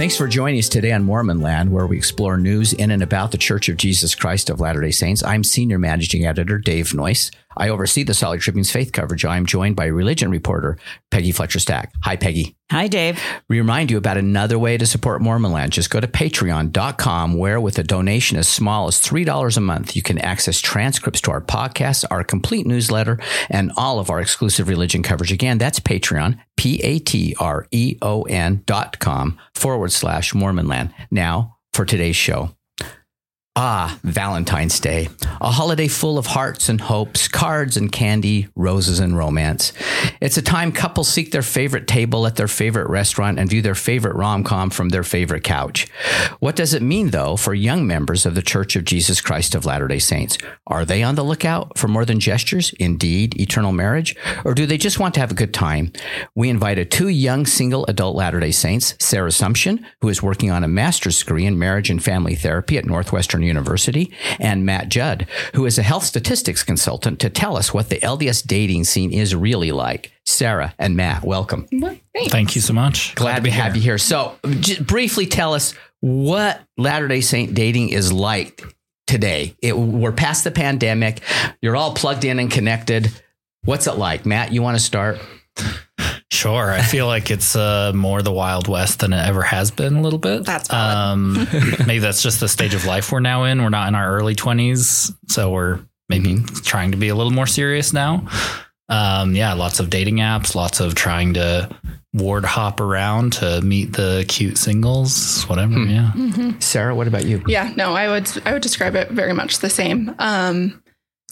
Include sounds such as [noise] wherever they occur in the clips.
Thanks for joining us today on Mormon Land, where we explore news in and about the Church of Jesus Christ of Latter day Saints. I'm Senior Managing Editor Dave Noyce. I oversee the Salt Lake Tribune's faith coverage. I'm joined by religion reporter Peggy Fletcher Stack. Hi, Peggy. Hi, Dave. We remind you about another way to support Mormonland. Just go to patreon.com, where with a donation as small as $3 a month, you can access transcripts to our podcasts, our complete newsletter, and all of our exclusive religion coverage. Again, that's Patreon, P A T R E O N dot com forward slash Mormonland. Now for today's show. Ah, Valentine's Day, a holiday full of hearts and hopes, cards and candy, roses and romance. It's a time couples seek their favorite table at their favorite restaurant and view their favorite rom com from their favorite couch. What does it mean, though, for young members of the Church of Jesus Christ of Latter day Saints? Are they on the lookout for more than gestures, indeed, eternal marriage? Or do they just want to have a good time? We invited two young single adult Latter day Saints, Sara Sumsion, who is working on a master's degree in marriage and family therapy at Northwestern University, and Matt Judd, who is a health statistics consultant, to tell us what the LDS dating scene is really like. Sara and Matt, welcome. Thank you so much. Glad to have you here. So, just briefly tell us what Latter day Saint dating is like today. It, we're past the pandemic. You're all plugged in and connected. What's it like? Matt, you want to start? Sure. I feel like it's uh, more the Wild West than it ever has been a little bit. That's um, [laughs] maybe that's just the stage of life we're now in. We're not in our early 20s. So we're maybe trying to be a little more serious now. Um, yeah, lots of dating apps, lots of trying to ward hop around to meet the cute singles, whatever. Yeah. Sara, what about you? Yeah, no, I would I would describe it very much the same. Um,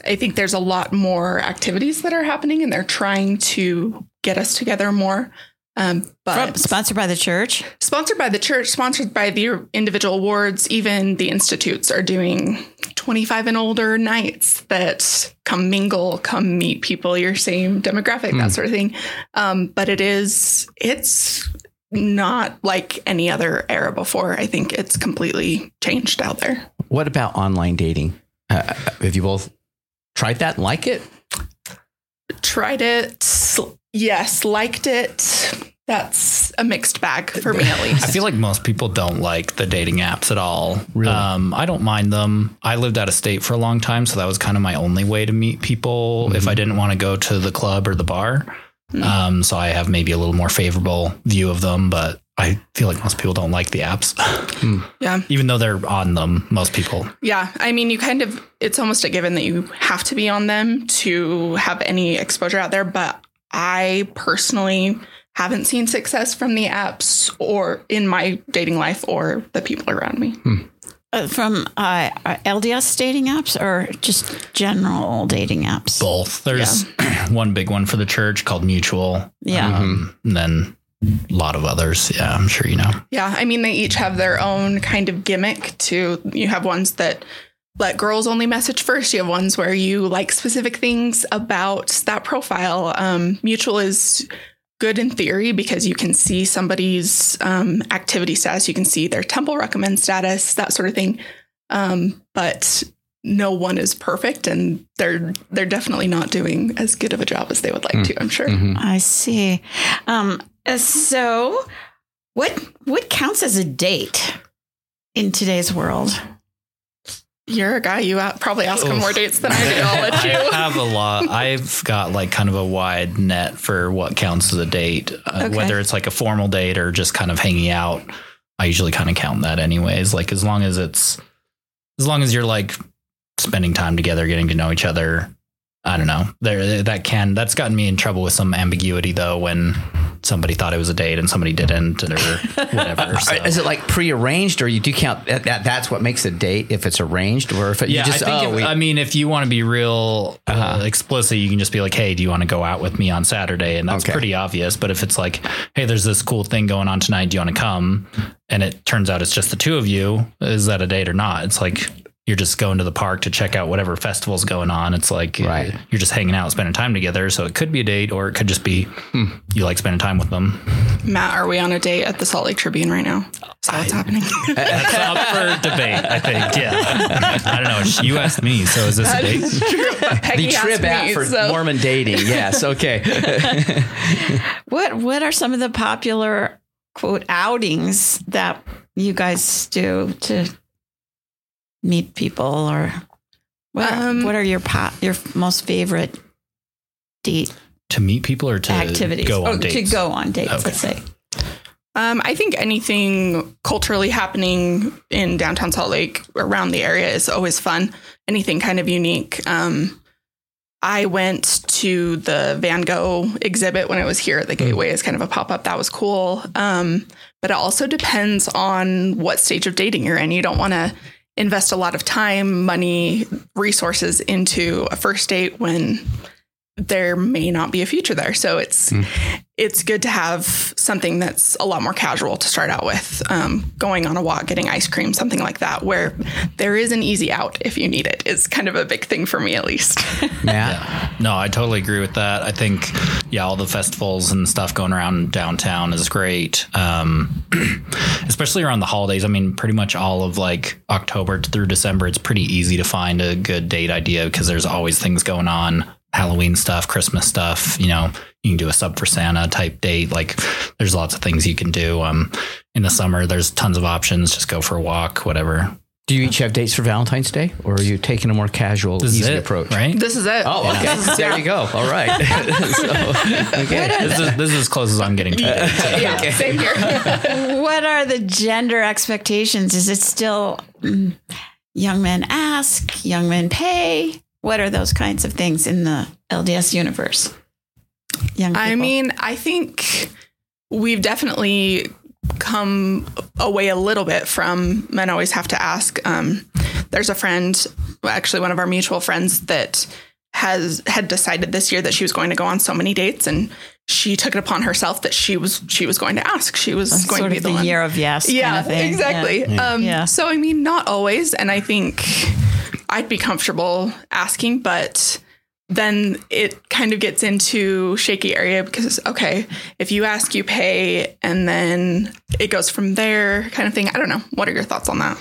I think there's a lot more activities that are happening, and they're trying to get us together more. Um, but Sponsored by the church. sponsored by the church, sponsored by the individual wards, even the institutes are doing 25 and older nights that come mingle, come meet people your same demographic, that sort of thing. Um, but it is, it's not like any other era before. I think it's completely changed out there. What about online dating? Uh, have you both tried that? Like it? Tried it, yes, liked it. That's a mixed bag for me at [laughs] least. I feel like most people don't like the dating apps at all. Really? Um, I don't mind them. I lived out of state for a long time, so that was kind of my only way to meet people if I didn't want to go to the club or the bar. Um, so I have maybe a little more favorable view of them, but I feel like most people don't like the apps, yeah. even though they're on them. Most people. Yeah, I mean, you kind of, it's almost a given that you have to be on them to have any exposure out there. But I personally haven't seen success from the apps or in my dating life or the people around me. Uh, from uh, uh, LDS dating apps or just general dating apps? Both. There's [clears throat] one big one for the church called Mutual. Yeah. Um, and then a lot of others. Yeah, I'm sure you know. Yeah, I mean, they each have their own kind of gimmick to, you have ones that let girls only message first. You have ones where you like specific things about that profile. Um, Mutual is good in theory because you can see somebody's um, activity status, you can see their temple recommend status, that sort of thing. Um, but no one is perfect, and they're they're definitely not doing as good of a job as they would like to. I'm sure. I see. Um, so, what what counts as a date in today's world? You're a guy. You out- probably ask him more dates than I do. I'll let [laughs] you. I have a lot. I've got like kind of a wide net for what counts as a date, uh, Okay. whether it's like a formal date or just kind of hanging out. I usually kind of count that anyways. Like as long as it's, as long as you're like spending time together, getting to know each other. I don't know. There, that can that's gotten me in trouble with some ambiguity though when somebody thought it was a date and somebody didn't or whatever. [laughs] So. Is it like prearranged, or you do count that, that that's what makes a date if it's arranged, or if it, Yeah, you just I oh if, we, I mean, if you want to be real uh, explicit, you can just be like, "Hey, do you want to go out with me on Saturday?" And that's Okay. pretty obvious. But if it's like, "Hey, there's this cool thing going on tonight. Do you want to come?" and it turns out it's just the two of you, is that a date or not? It's like you're just going to the park to check out whatever festival's going on. It's like uh, Right. you're just hanging out, spending time together. So it could be a date, or it could just be Hmm. you like spending time with them. Matt, are we on a date at the Salt Lake Tribune right now? Is that what's happening? That's up for debate, I think. Yeah, I don't know. You asked me, so is this a date? The trib asked app me, for so- Mormon dating. Yes, okay. [laughs] What what are some of the popular quote outings that you guys do to meet people or what, Um, what are your po- your most favorite date To meet people or to activities go on Oh, dates? to go on dates Okay. let's say Um, I think anything culturally happening in downtown Salt Lake around the area is always fun. Anything kind of unique. Um, I went to the Van Gogh exhibit when I was here at the Gateway as kind of a pop up. That was cool. Um, but it also depends on what stage of dating you're in. You don't want to invest a lot of time, money, resources into a first date when there may not be a future there. So it's it's good to have something that's a lot more casual to start out with. Um, going on a walk, getting ice cream, something like that, where there is an easy out if you need it. it, is kind of a big thing for me at least. [laughs] Matt? No, I totally agree with that. I think, yeah, all the festivals and stuff going around downtown is great. Um, [clears throat] especially around the holidays. I mean, pretty much all of like October through December, it's pretty easy to find a good date idea because there's always things going on. Halloween stuff, Christmas stuff, you know, you can do a sub for Santa type date. Like there's lots of things you can do. Um, in the summer, there's tons of options. Just go for a walk, whatever. Do you each have dates for Valentine's Day, or are you taking a more casual, This easy it, approach? right? this is it. Oh, okay. there you go. All right. [laughs] [laughs] so, okay. This is, this is as close as I'm getting to it. [laughs] yeah, same here. what are the gender expectations is it still mm, young men ask young men pay what are those kinds of things in the lds universe young I mean, I think we've definitely come away a little bit from men always have to ask. Um, there's a friend, actually one of our mutual friends, that has had decided this year that she was going to go on so many dates, and she took it upon herself that she was she was going to ask. She was going sort to be of the, the one. year of yes kind yeah, of thing. exactly. Um, Yeah. So I mean, not always, and I think I'd be comfortable asking, but then it kind of gets into shaky area because okay, if you ask, you pay, and then it goes from there, kind of thing. I don't know. What are your thoughts on that?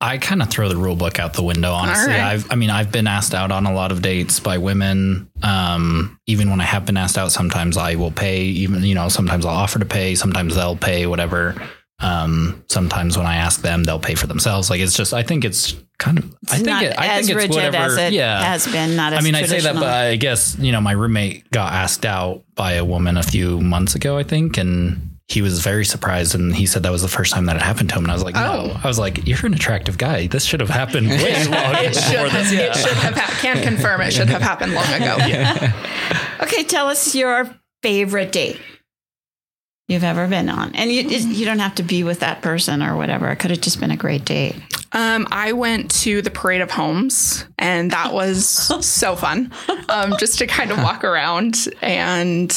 I kind of throw the rule book out the window. Honestly, right. I've, I mean, I've been asked out on a lot of dates by women. Um, even when I have been asked out, sometimes I will pay. Even you know, sometimes I'll offer to pay. Sometimes they'll pay. Whatever. Um, sometimes when I ask them, they'll pay for themselves. Like it's just, I think it's kind of, I think not it, I as think it's rigid whatever. as it yeah, has been not as I mean, I say that, but I guess you know, my roommate got asked out by a woman a few months ago, I think, and he was very surprised, and he said that was the first time that it happened to him. And I was like, no, Oh. I was like, you're an attractive guy. This should have happened way [laughs] long It should before have, this. it should have ha- can confirm it should have happened long ago. [laughs] okay tell us your favorite date you've ever been on. And you, you don't have to be with that person or whatever. It could have just been a great date. Um, I went to the Parade of Homes, and that was [laughs] so fun. Um, just to kind of walk around, and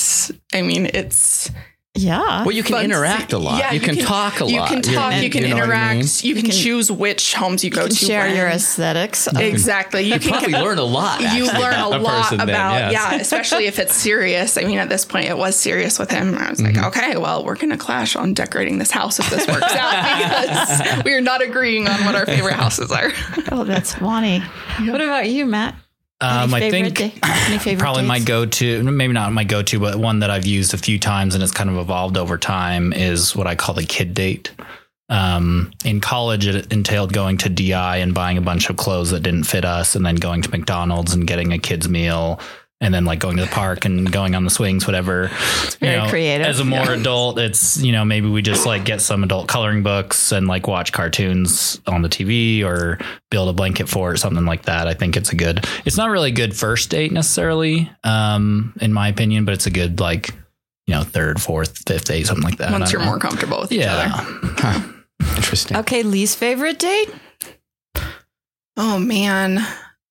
I mean, it's yeah Well, you can fun interact a lot. Yeah, you, can, talk a lot. You can talk. You're- You can know what I interact. mean? You, can, can- choose which homes you go you can to. share your aesthetics Exactly. You, You can probably [laughs] learn a lot. You learn a about lot person then, about yes. yeah, especially if it's serious. I mean, at this point, it was serious with him. I was like, Mm-hmm. okay, well, we're gonna clash on decorating this house if this works out [laughs] because we are not agreeing on what our favorite houses are. oh that's funny what about you matt Um, I think day- any [clears throat] favorite probably my go-to, maybe not my go-to, but one that I've used a few times and it's kind of evolved over time is what I call the kid date. Um, in college, it entailed going to DI and buying a bunch of clothes that didn't fit us, and then going to McDonald's and getting a kid's meal, and then like going to the park and going on the swings, whatever. very creative. As a more adult, it's you know maybe we just like get some adult coloring books and like watch cartoons on the TV or build a blanket for it, something like that. I think it's a good. It's not really a good first date necessarily, um, in my opinion, but it's a good like you know third, fourth, fifth date, something like that. Once you're know. more comfortable with each yeah. other. Interesting. okay least favorite date Oh man.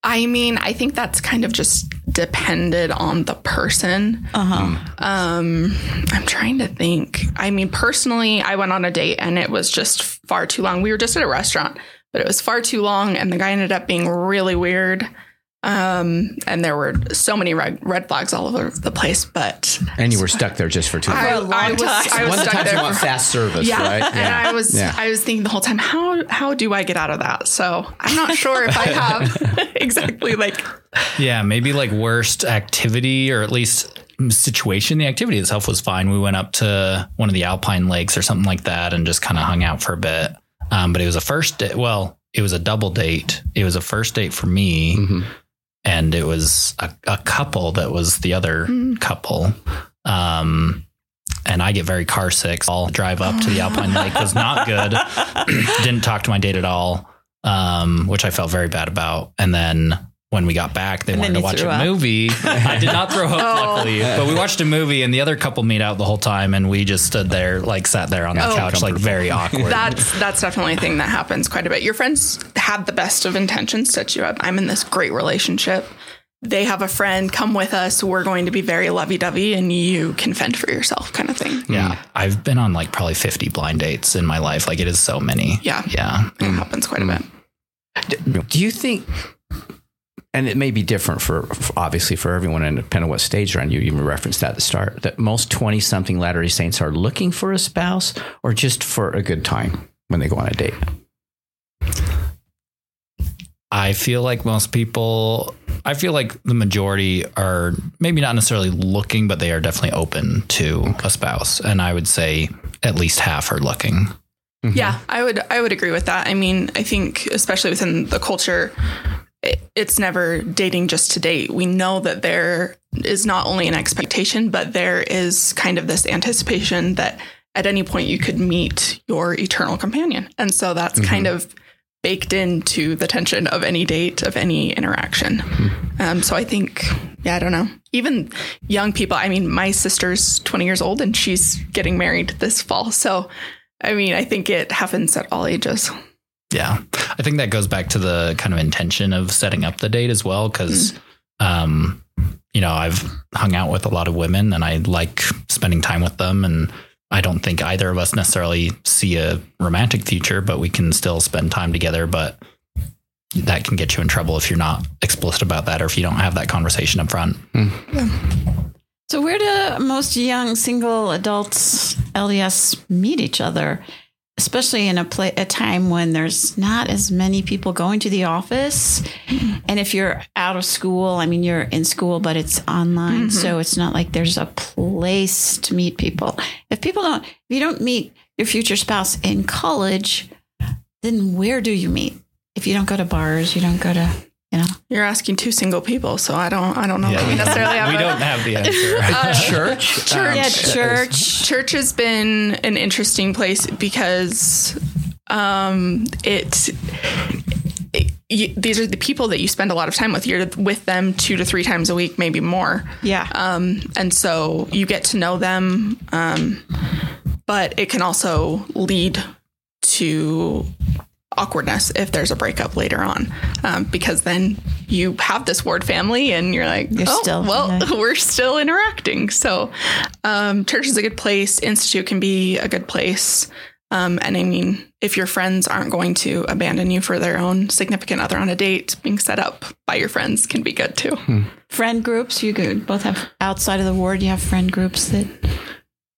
I mean, I think that's kind of just depended on the person. uh-huh Um, I'm trying to think. I mean, personally, I went on a date and it was just far too long. We were just at a restaurant, but it was far too long, and the guy ended up being really weird. Um, and there were so many red, red flags all over the place, but And you were stuck there just for two I, minutes. I was, I was One of the stuck times there you want fast service, yeah, right? and I was Yeah. I was thinking the whole time, how how do I get out of that? So I'm not sure if I have [laughs] exactly like Yeah, maybe like worst activity or at least situation, the activity itself was fine. We went up to one of the Alpine lakes or something like that and just kind of hung out for a bit. Um, but it was a first date. Well, it was a double date. It was a first date for me. Mhm. And it was a, a couple that was the other Mm. couple. Um, and I get very car sick. I'll drive up to the Alpine Lake was not good. [laughs] Didn't talk to my date at all, um, which I felt very bad about. And then when we got back, they And wanted to watch a up. movie. I did not throw up, [laughs] Oh. luckily, but we watched a movie, and the other couple made out the whole time, and we just stood there, like sat there on the Oh. couch, like very awkward. That's that's definitely a thing that happens quite a bit. Your friends had the best of intentions, set you up. I'm in this great relationship. They have a friend, come with us. We're going to be very lovey dovey, and you can fend for yourself, kind of thing. yeah, I've been on like probably 50 blind dates in my life. Like it is so many. Yeah. Yeah. It happens quite a mm. bit. Do you think, and it may be different for, for obviously for everyone, and depending on what stage you're on, you even referenced that at the start, that most 20 something Latter day Saints are looking for a spouse or just for a good time when they go on a date? I feel like most people, I feel like the majority are maybe not necessarily looking, but they are definitely open to a spouse. And I would say at least half are looking. Yeah, I would I would agree with that. I mean, I think especially within the culture, it, it's never dating just to date. We know that there is not only an expectation, but there is kind of this anticipation that at any point you could meet your eternal companion, and so that's kind of baked into the tension of any date of any interaction. Um, so I think, yeah, I don't know. Even young people. I mean, my sister's twenty years old, and she's getting married this fall. So. I mean, I think it happens at all ages. Yeah. I think that goes back to the kind of intention of setting up the date as well. Cause, um, you know, I've hung out with a lot of women and I like spending time with them. And I don't think either of us necessarily see a romantic future, but we can still spend time together. But that can get you in trouble if you're not explicit about that or if you don't have that conversation up front. So where do most young single adults LDS meet each other? Especially in a pla a time when there's not as many people going to the office, mm-hmm. and if you're out of school, I mean you're in school, but it's online, mm-hmm. so it's not like there's a place to meet people. If people don't, if you don't meet your future spouse in college, then where do you meet? If you don't go to bars, you don't go to, you know. You're asking two single people, so I don't I don't know that we necessarily have we a- don't have the answer. [laughs] [laughs] Church? Um, Yeah, church. Church has been an interesting place because um, it, it- you, these are the people that you spend a lot of time with. You're with them two to three times a week, maybe more. Yeah. Um, and so you get to know them, um, but it can also lead to awkwardness if there's a breakup later on, um, because then you have this ward family and you're like, You're oh, still- well, yeah. [laughs] we're still interacting. So, um, church is a good place. Institute can be a good place. Um, and I mean, if your friends aren't going to abandon you for their own significant other on a date, being set up by your friends can be good too. friend groups you could both have outside of the ward you have friend groups that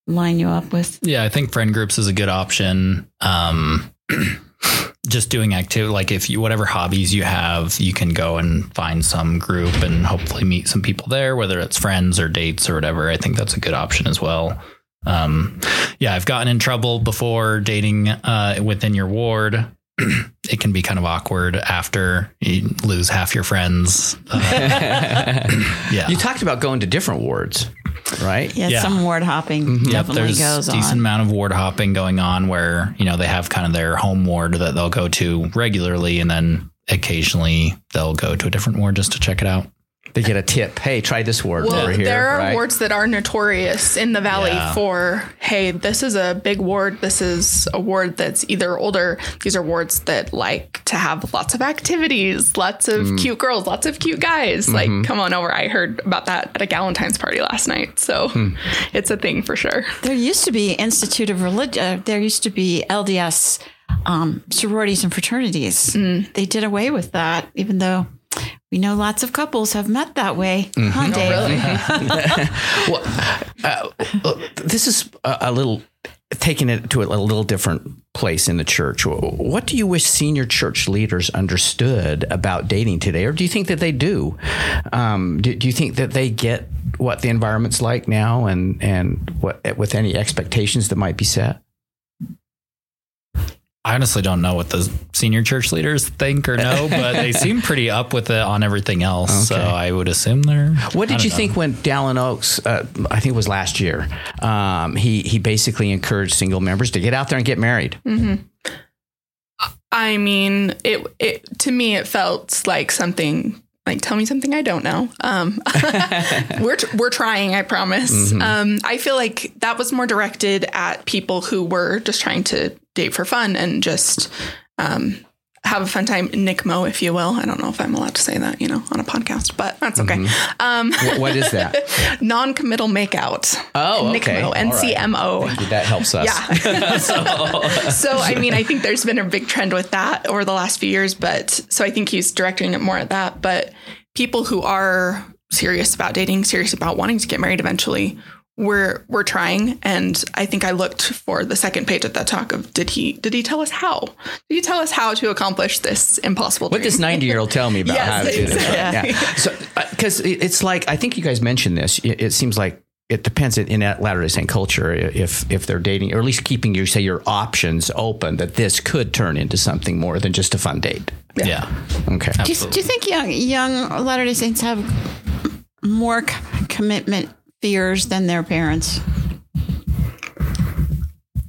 line you up with Yeah, I think friend groups is a good option. Um, [clears throat] [clears throat] just doing activity, like if you, whatever hobbies you have, you can go and find some group and hopefully meet some people there, whether it's friends or dates or whatever. I think that's a good option as well. Um, yeah, I've gotten in trouble before dating uh, within your ward. [clears throat] it can be kind of awkward after you lose half your friends. Uh, [laughs] yeah. You talked about going to different wards, right? yeah, Yeah. some ward hopping Yep, definitely there's goes decent on amount of ward hopping going on where you know they have kind of their home ward that they'll go to regularly, and then occasionally they'll go to a different ward just to check it out. They get a tip. Hey, try this ward Well, over here. there are right? wards that are notorious in the valley Yeah. for, hey, this is a big ward. This is a ward that's either older. These are wards that like to have lots of activities, lots of Mm. cute girls, lots of cute guys. Mm-hmm. Like, come on over. I heard about that at a Galentine's party last night. So Hmm. it's a thing for sure. there used to be institute of religion uh, there used to be lds um, sororities and fraternities Mm. they did away with that even though we know lots of couples have met that way Mm-hmm. huh, Dave? [laughs] well, uh, uh, this is a, a little taking it to a, a little different place in the church. What do you wish senior church leaders understood about dating today, or do you think that they do? Um, do, do you think that they get what the environment's like now, and and what with any expectations that might be set? I honestly don't know what the senior church leaders think or know, [laughs] but they seem pretty up with it on everything else. So I would assume they're. What did you know. think when Dallin Oaks? Uh, I think it was last year. Um, he he basically encouraged single members to get out there and get married. I mean, it it to me it felt like something like tell me something I don't know. Um, [laughs] we're we're trying, I promise. Um, I feel like that was more directed at people who were just trying to date for fun and just um, have a fun time, Nick Mo, if you will. I don't know if I'm allowed to say that, you know, on a podcast, but that's okay. Um, What, what is that? [laughs] non-committal makeout. Oh, Nick okay. Mo, All right. NCMO. That helps us. Yeah. so. [laughs] [laughs] so, I mean, I think there's been a big trend with that over the last few years, but so I think he's directing it more at that. But people who are serious about dating, serious about wanting to get married eventually, we're we're trying. And I think I looked for the second page of that talk of did he did he tell us how? Did he tell us how to accomplish this impossible What dream? does 90 year old tell me about [laughs] Yes, how to do this? exactly. Yeah. So, uh, because it's like, I think you guys mentioned this. It, it seems like it depends in that Latter day Saint culture if if they're dating, or at least keeping you say your options open, that this could turn into something more than just a fun date. Yeah. Okay. Do you, do you think young young Latter Day Saints have more c- commitment fears than their parents?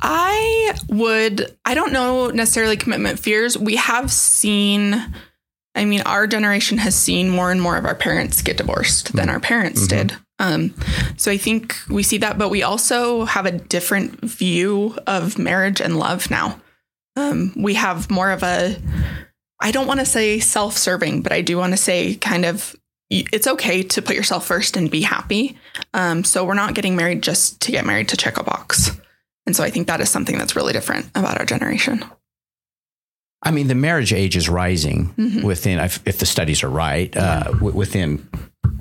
I would, I don't know necessarily commitment fears. We have seen, I mean, our generation has seen more and more of our parents get divorced than our parents did. Um, so I think we see that, but we also have a different view of marriage and love now. Um, we have more of a, I don't want to say self serving, but I do want to say kind of y- it's okay to put yourself first and be happy. Um, so we're not getting married just to get married to check a box. And so I think that is something that's really different about our generation. I mean, the marriage age is rising Mhm. within, if, if the studies are right, uh, w- within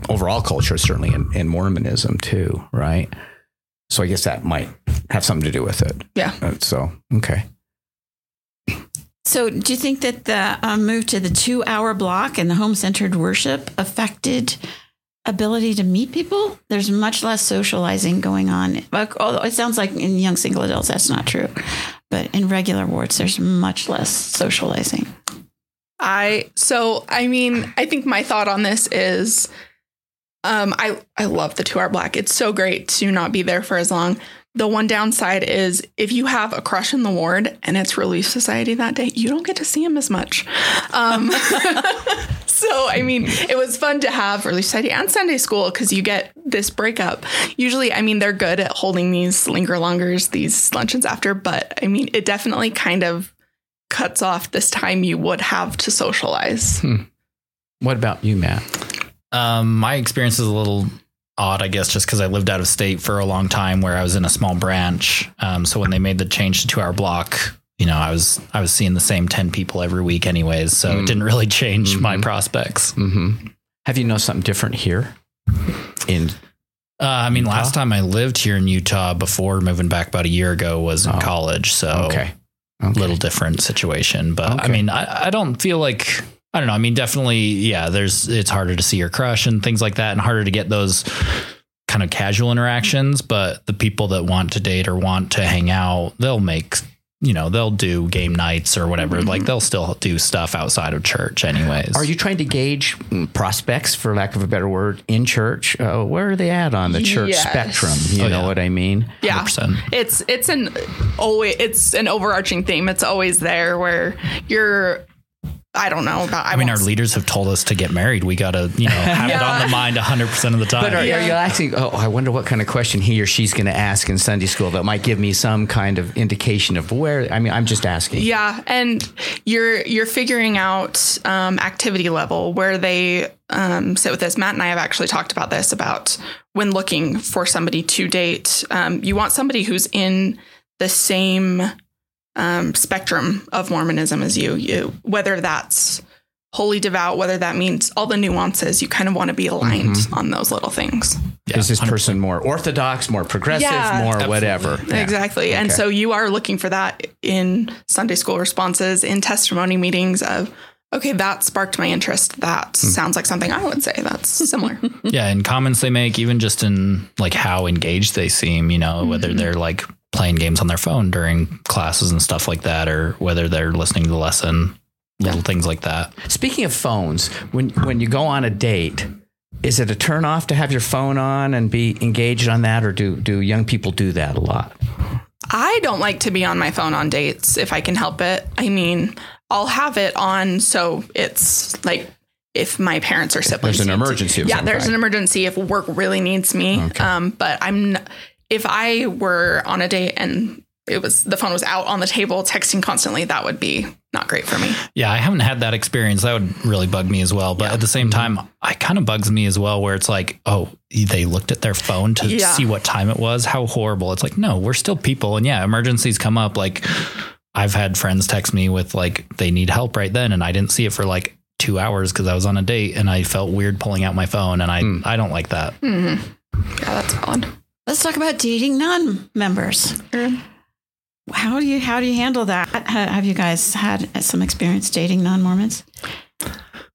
overall culture, certainly in, in Mormonism too, right? So I guess that might have something to do with it. Yeah. Uh, so, okay. So, do you think that the uh, move to the two hour block and the home centered worship affected ability to meet people? There's much less socializing going on. Although it sounds like in young single adults, that's not true. But in regular wards, there's much less socializing. I so I mean, I think my thought on this is um I I love the 2 hour block. It's so great to not be there for as long. The one downside is if you have a crush in the ward and it's Relief Society that day, you don't get to see him as much. Um, [laughs] so, I mean, it was fun to have Relief Society and Sunday school because you get this breakup. Usually, I mean, they're good at holding these linger longers, these luncheons after, but I mean, it definitely kind of cuts off this time you would have to socialize. What about you, Matt? Um, my experience is a little odd, I guess, just because I lived out of state for a long time, where I was in a small branch. Um, so when they made the change to two hour block, you know, I was I was seeing the same ten people every week, anyways. So Mm. it didn't really change my Mhm. prospects. Mm-hmm. Have you noticed something different here? In Uh, I mean, Utah? last time I lived here in Utah before moving back about a year ago was in Oh. college. So okay, okay. little different situation. But I mean, I, I don't feel like I don't know. I mean, definitely, yeah. There's it's harder to see your crush and things like that, and harder to get those kind of casual interactions. But the people that want to date or want to hang out, they'll make you know they'll do game nights or whatever. Like they'll still do stuff outside of church, anyways. Are you trying to gauge mm, prospects, for lack of a better word, in church? Uh, where are they at on the church Yes. spectrum? You Oh, know yeah. what I mean? Yeah. 100%. It's it's an always it's an overarching theme. It's always there where you're I don't know about I mean, our won't- leaders have told us to get married. We got to, you know, [laughs] have it on the mind 100% of the time. But are, Yeah. are you asking? Oh, I wonder what kind of question he or she's going to ask in Sunday school that might give me some kind of indication of where. I mean, I'm just asking. Yeah, and you're you're figuring out um, activity level where they um, sit with this. Matt and I have actually talked about this about when looking for somebody to date. Um, you want somebody who's in the same um, spectrum of Mormonism as you. You whether that's wholly devout, whether that means all the nuances. You kind of want to be aligned mm-hmm. on those little things. Yeah, Is this 100%. person more orthodox, more progressive, Yeah. more Absolutely. whatever? Yeah. Exactly. And so you are looking for that in Sunday school responses, in testimony meetings of, okay, that sparked my interest. That hmm. sounds like something I would say. That's similar. [laughs] yeah, and comments they make, even just in like how engaged they seem, you know, whether mm-hmm. they're like playing games on their phone during classes and stuff like that, or whether they're listening to the lesson, little things like that. Speaking of phones, when when you go on a date, is it a turn off to have your phone on and be engaged on that, or do do young people do that a lot? I don't like to be on my phone on dates if I can help it. I mean, I'll have it on so it's like if my parents or siblings. There's an emergency yeah, there's kind. an emergency if work really needs me. Um, but I'm n- if I were on a date and it was the phone was out on the table texting constantly, that would be not great for me. Yeah, I haven't had that experience. That would really bug me as well. But at the same time, it kind of bugs me as well, where it's like, oh, they looked at their phone to Yeah. see what time it was. How horrible. It's like, no, we're still people. And yeah, emergencies come up. Like, I've had friends text me with, like, they need help right then. And I didn't see it for like two hours because I was on a date and I felt weird pulling out my phone. And I, hmm. I don't like that. Mm-hmm. Yeah, that's odd. Let's talk about dating non-members. How do you how do you handle that? Have you guys had some experience dating non-Mormons?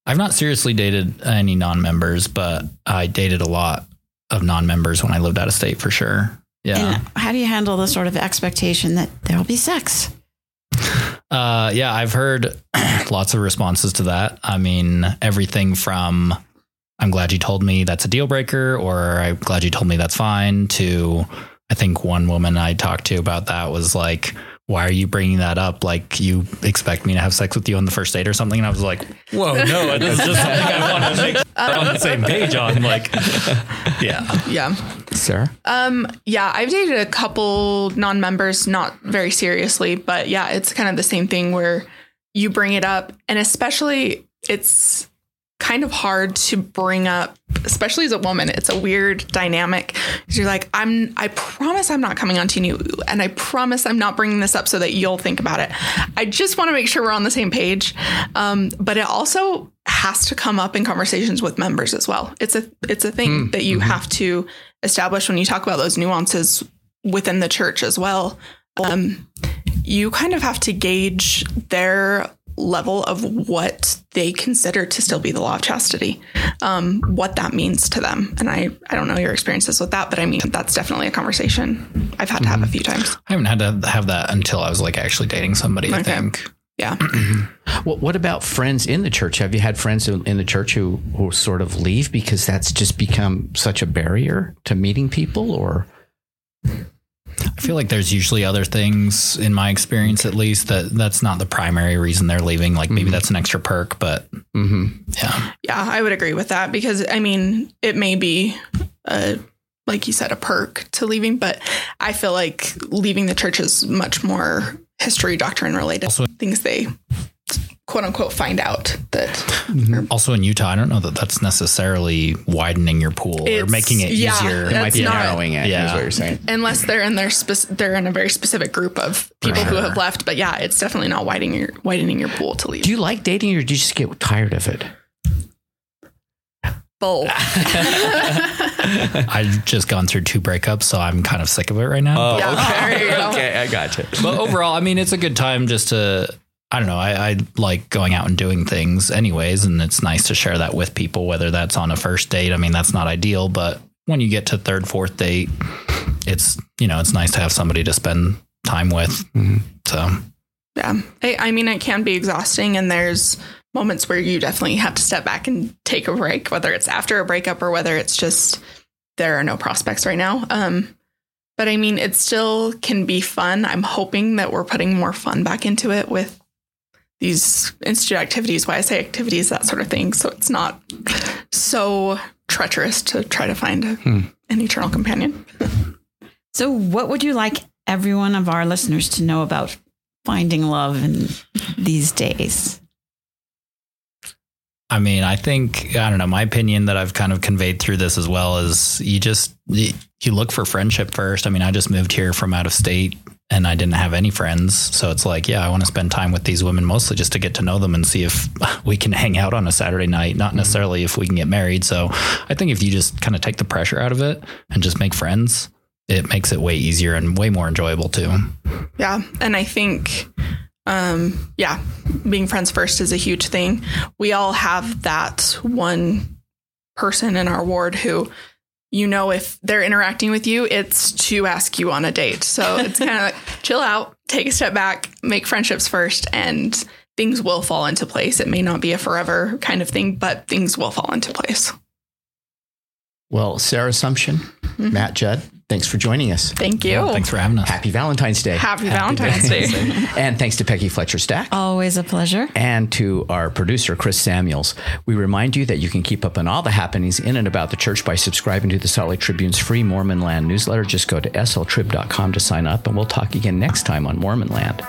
I've not seriously dated any non members, but I dated a lot of non members when I lived out of state for sure. Yeah. And how do you handle the sort of expectation that there will be sex? Uh, yeah, I've heard [clears throat] lots of responses to that. I mean, everything from "I'm glad you told me that's a deal breaker," or "I'm glad you told me that's fine," to I think one woman I talked to about that was like, "Why are you bringing that up? Like, you expect me to have sex with you on the first date or something?" And I was like, "Whoa, no, it's just something I want to make sure we're on the same page on." Like, [laughs] yeah, Yeah. Sara? Um, yeah, I've dated a couple non-members, not very seriously, but yeah, it's kind of the same thing where you bring it up, and especially it's kind of hard to bring up, especially as a woman. It's a weird dynamic because you're like, I'm, I promise I'm not coming on to you, and I promise I'm not bringing this up so that you'll think about it. I just want to make sure we're on the same page. Um, but it also has to come up in conversations with members as well. It's a, it's a thing that you have to establish when you talk about those nuances within the church as well. Um, you kind of have to gauge their level of what they consider to still be the law of chastity, um, what that means to them. And I, I don't know your experiences with that, but I mean, that's definitely a conversation I've had to have a few times. I haven't had to have that until I was like actually dating somebody. I think. Yeah. [clears throat] What, what about friends in the church? Have you had friends in in the church who, who sort of leave because that's just become such a barrier to meeting people? Or I feel like there's usually other things in my experience, at least that that's not the primary reason they're leaving. Like maybe mm-hmm. that's an extra perk, but mm-hmm. yeah, Yeah, I would agree with that because I mean, it may be a like you said a perk to leaving, but I feel like leaving the church is much more history doctrine related. Also- things they quote unquote find out that mm-hmm. also in Utah, I don't know that that's necessarily widening your pool or making it yeah, easier. it might be not- narrowing it, is yeah. what you're saying. unless they're in their spec- they're in a very specific group of people who have left. But yeah, it's definitely not widening your widening your pool to leave. Do you like dating or do you just get tired of it? Both. [laughs] [laughs] I've just gone through two breakups, so I'm kind of sick of it right now. Oh, yeah, there you go. okay, I got you. but overall, I mean, it's a good time just to. I don't know. I, I like going out and doing things, anyways, and it's nice to share that with people. Whether that's on a first date, I mean, that's not ideal, but when you get to third, fourth date, it's you know, it's nice to have somebody to spend time with. So Yeah. I, I mean, it can be exhausting, and there's moments where you definitely have to step back and take a break, whether it's after a breakup or whether it's just there are no prospects right now. Um, but I mean, it still can be fun. I'm hoping that we're putting more fun back into it with these institute activities, why I say activities, that sort of thing. So it's not so treacherous to try to find a, hmm. an eternal companion. So, what would you like every one of our listeners to know about finding love in these days? I mean, I think I don't know. My opinion that I've kind of conveyed through this as well is you just you you look for friendship first. I mean, I just moved here from out of state and I didn't have any friends, so it's like, yeah, I want to spend time with these women mostly just to get to know them and see if [laughs] we can hang out on a Saturday night, not necessarily if we can get married. So, I think if you just kind of take the pressure out of it and just make friends, it makes it way easier and way more enjoyable too. Yeah. And I think um, yeah, being friends first is a huge thing. We all have that one person in our ward who, you know, if they're interacting with you, it's to ask you on a date. So it's kind of like [laughs] chill out, take a step back, make friendships first, and things will fall into place. It may not be a forever kind of thing, but things will fall into place. Well, Sara Sumsion, mm-hmm. Matt Judd, thanks for joining us. Thank you. Thanks for having us. Happy Valentine's Day. Happy Valentine's Day. [laughs] and thanks to Peggy Fletcher Stack. Always a pleasure. and to our producer, Chris Samuels. We remind you that you can keep up on all the happenings in and about the church by subscribing to the Salt Lake Tribune's free Mormon Land newsletter. Just go to sltrib.com to sign up, and we'll talk again next time on Mormon Land.